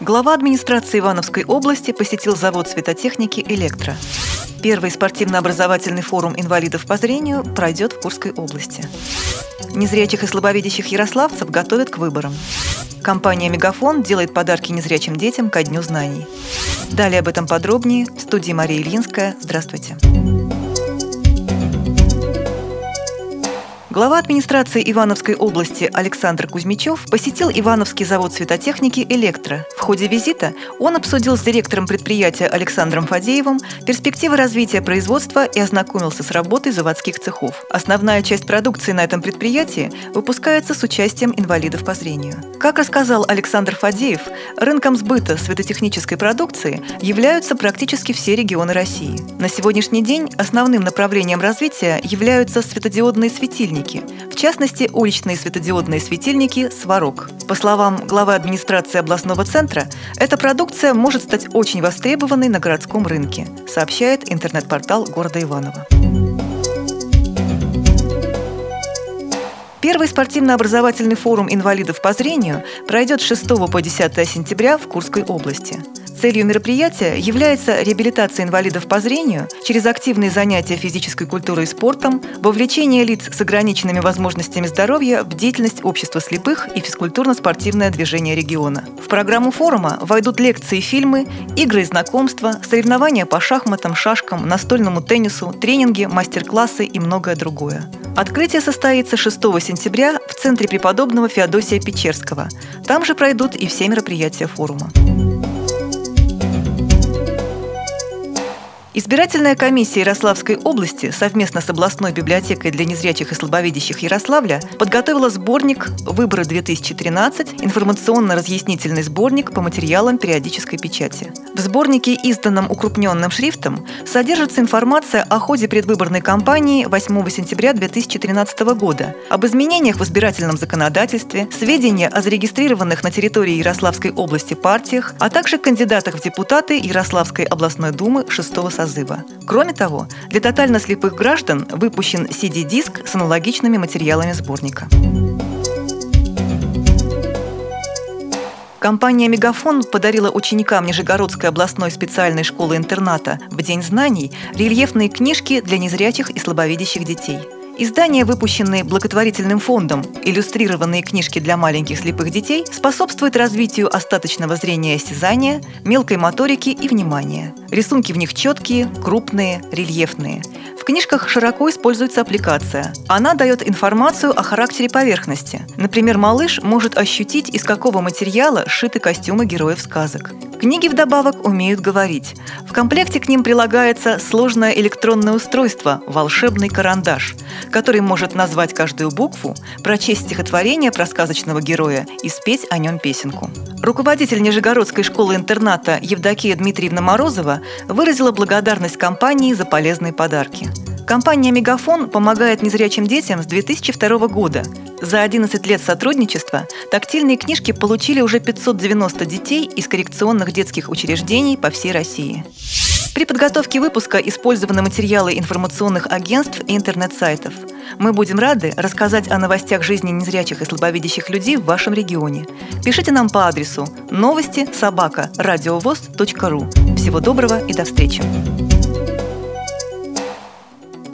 Глава администрации Ивановской области посетил завод светотехники «Электро». Первый спортивно-образовательный форум инвалидов по зрению пройдет в Курской области. Незрячих и слабовидящих ярославцев готовят к выборам. Компания «Мегафон» делает подарки незрячим детям ко Дню знаний. Далее об этом подробнее в студии Мария Ильинская. Здравствуйте. Здравствуйте. Глава администрации Ивановской области Александр Кузьмичев посетил Ивановский завод светотехники «Электро». В ходе визита он обсудил с директором предприятия Александром Фадеевым перспективы развития производства и ознакомился с работой заводских цехов. Основная часть продукции на этом предприятии выпускается с участием инвалидов по зрению. Как рассказал Александр Фадеев, рынком сбыта светотехнической продукции являются практически все регионы России. На сегодняшний день основным направлением развития являются светодиодные светильники, светильники, в частности, уличные светодиодные светильники «Сварог». По словам главы администрации областного центра, эта продукция может стать очень востребованной на городском рынке, сообщает интернет-портал города Иваново. Первый спортивно-образовательный форум инвалидов по зрению пройдет с 6 по 10 сентября в Курской области. Целью мероприятия является реабилитация инвалидов по зрению через активные занятия физической культурой и спортом, вовлечение лиц с ограниченными возможностями здоровья в деятельность общества слепых и физкультурно-спортивное движение региона. В программу форума войдут лекции фильмы, игры и знакомства, соревнования по шахматам, шашкам, настольному теннису, тренинги, мастер-классы и многое другое. Открытие состоится 6 сентября в Центре преподобного Феодосия Печерского. Там же пройдут и все мероприятия форума. Избирательная комиссия Ярославской области совместно с областной библиотекой для незрячих и слабовидящих Ярославля подготовила сборник «Выборы-2013. Информационно-разъяснительный сборник по материалам периодической печати». В сборнике, изданном укрупненным шрифтом, содержится информация о ходе предвыборной кампании 8 сентября 2013 года, об изменениях в избирательном законодательстве, сведения о зарегистрированных на территории Ярославской области партиях, а также кандидатах в депутаты Ярославской областной думы 6 созыва. Кроме того, для тотально слепых граждан выпущен CD-диск с аналогичными материалами сборника. Компания «Мегафон» подарила ученикам Нижегородской областной специальной школы-интерната в День знаний рельефные книжки для незрячих и слабовидящих детей – Издания, выпущенные благотворительным фондом, иллюстрированные книжки для маленьких слепых детей, способствуют развитию остаточного зрения и осязания, мелкой моторики и внимания. Рисунки в них четкие, крупные, рельефные. Книжках широко используется аппликация. Она дает информацию о характере поверхности. Например, малыш может ощутить, из какого материала сшиты костюмы героев сказок. Книги вдобавок умеют говорить. В комплекте к ним прилагается сложное электронное устройство «Волшебный карандаш», который может назвать каждую букву, прочесть стихотворение про сказочного героя и спеть о нем песенку. Руководитель Нижегородской школы-интерната Евдокия Дмитриевна Морозова выразила благодарность компании за полезные подарки. Компания «Мегафон» помогает незрячим детям с 2002 года. За 11 лет сотрудничества тактильные книжки получили уже 590 детей из коррекционных детских учреждений по всей России. При подготовке выпуска использованы материалы информационных агентств и интернет-сайтов. Мы будем рады рассказать о новостях жизни незрячих и слабовидящих людей в вашем регионе. Пишите нам по адресу новости собака ру. Всего доброго и до встречи!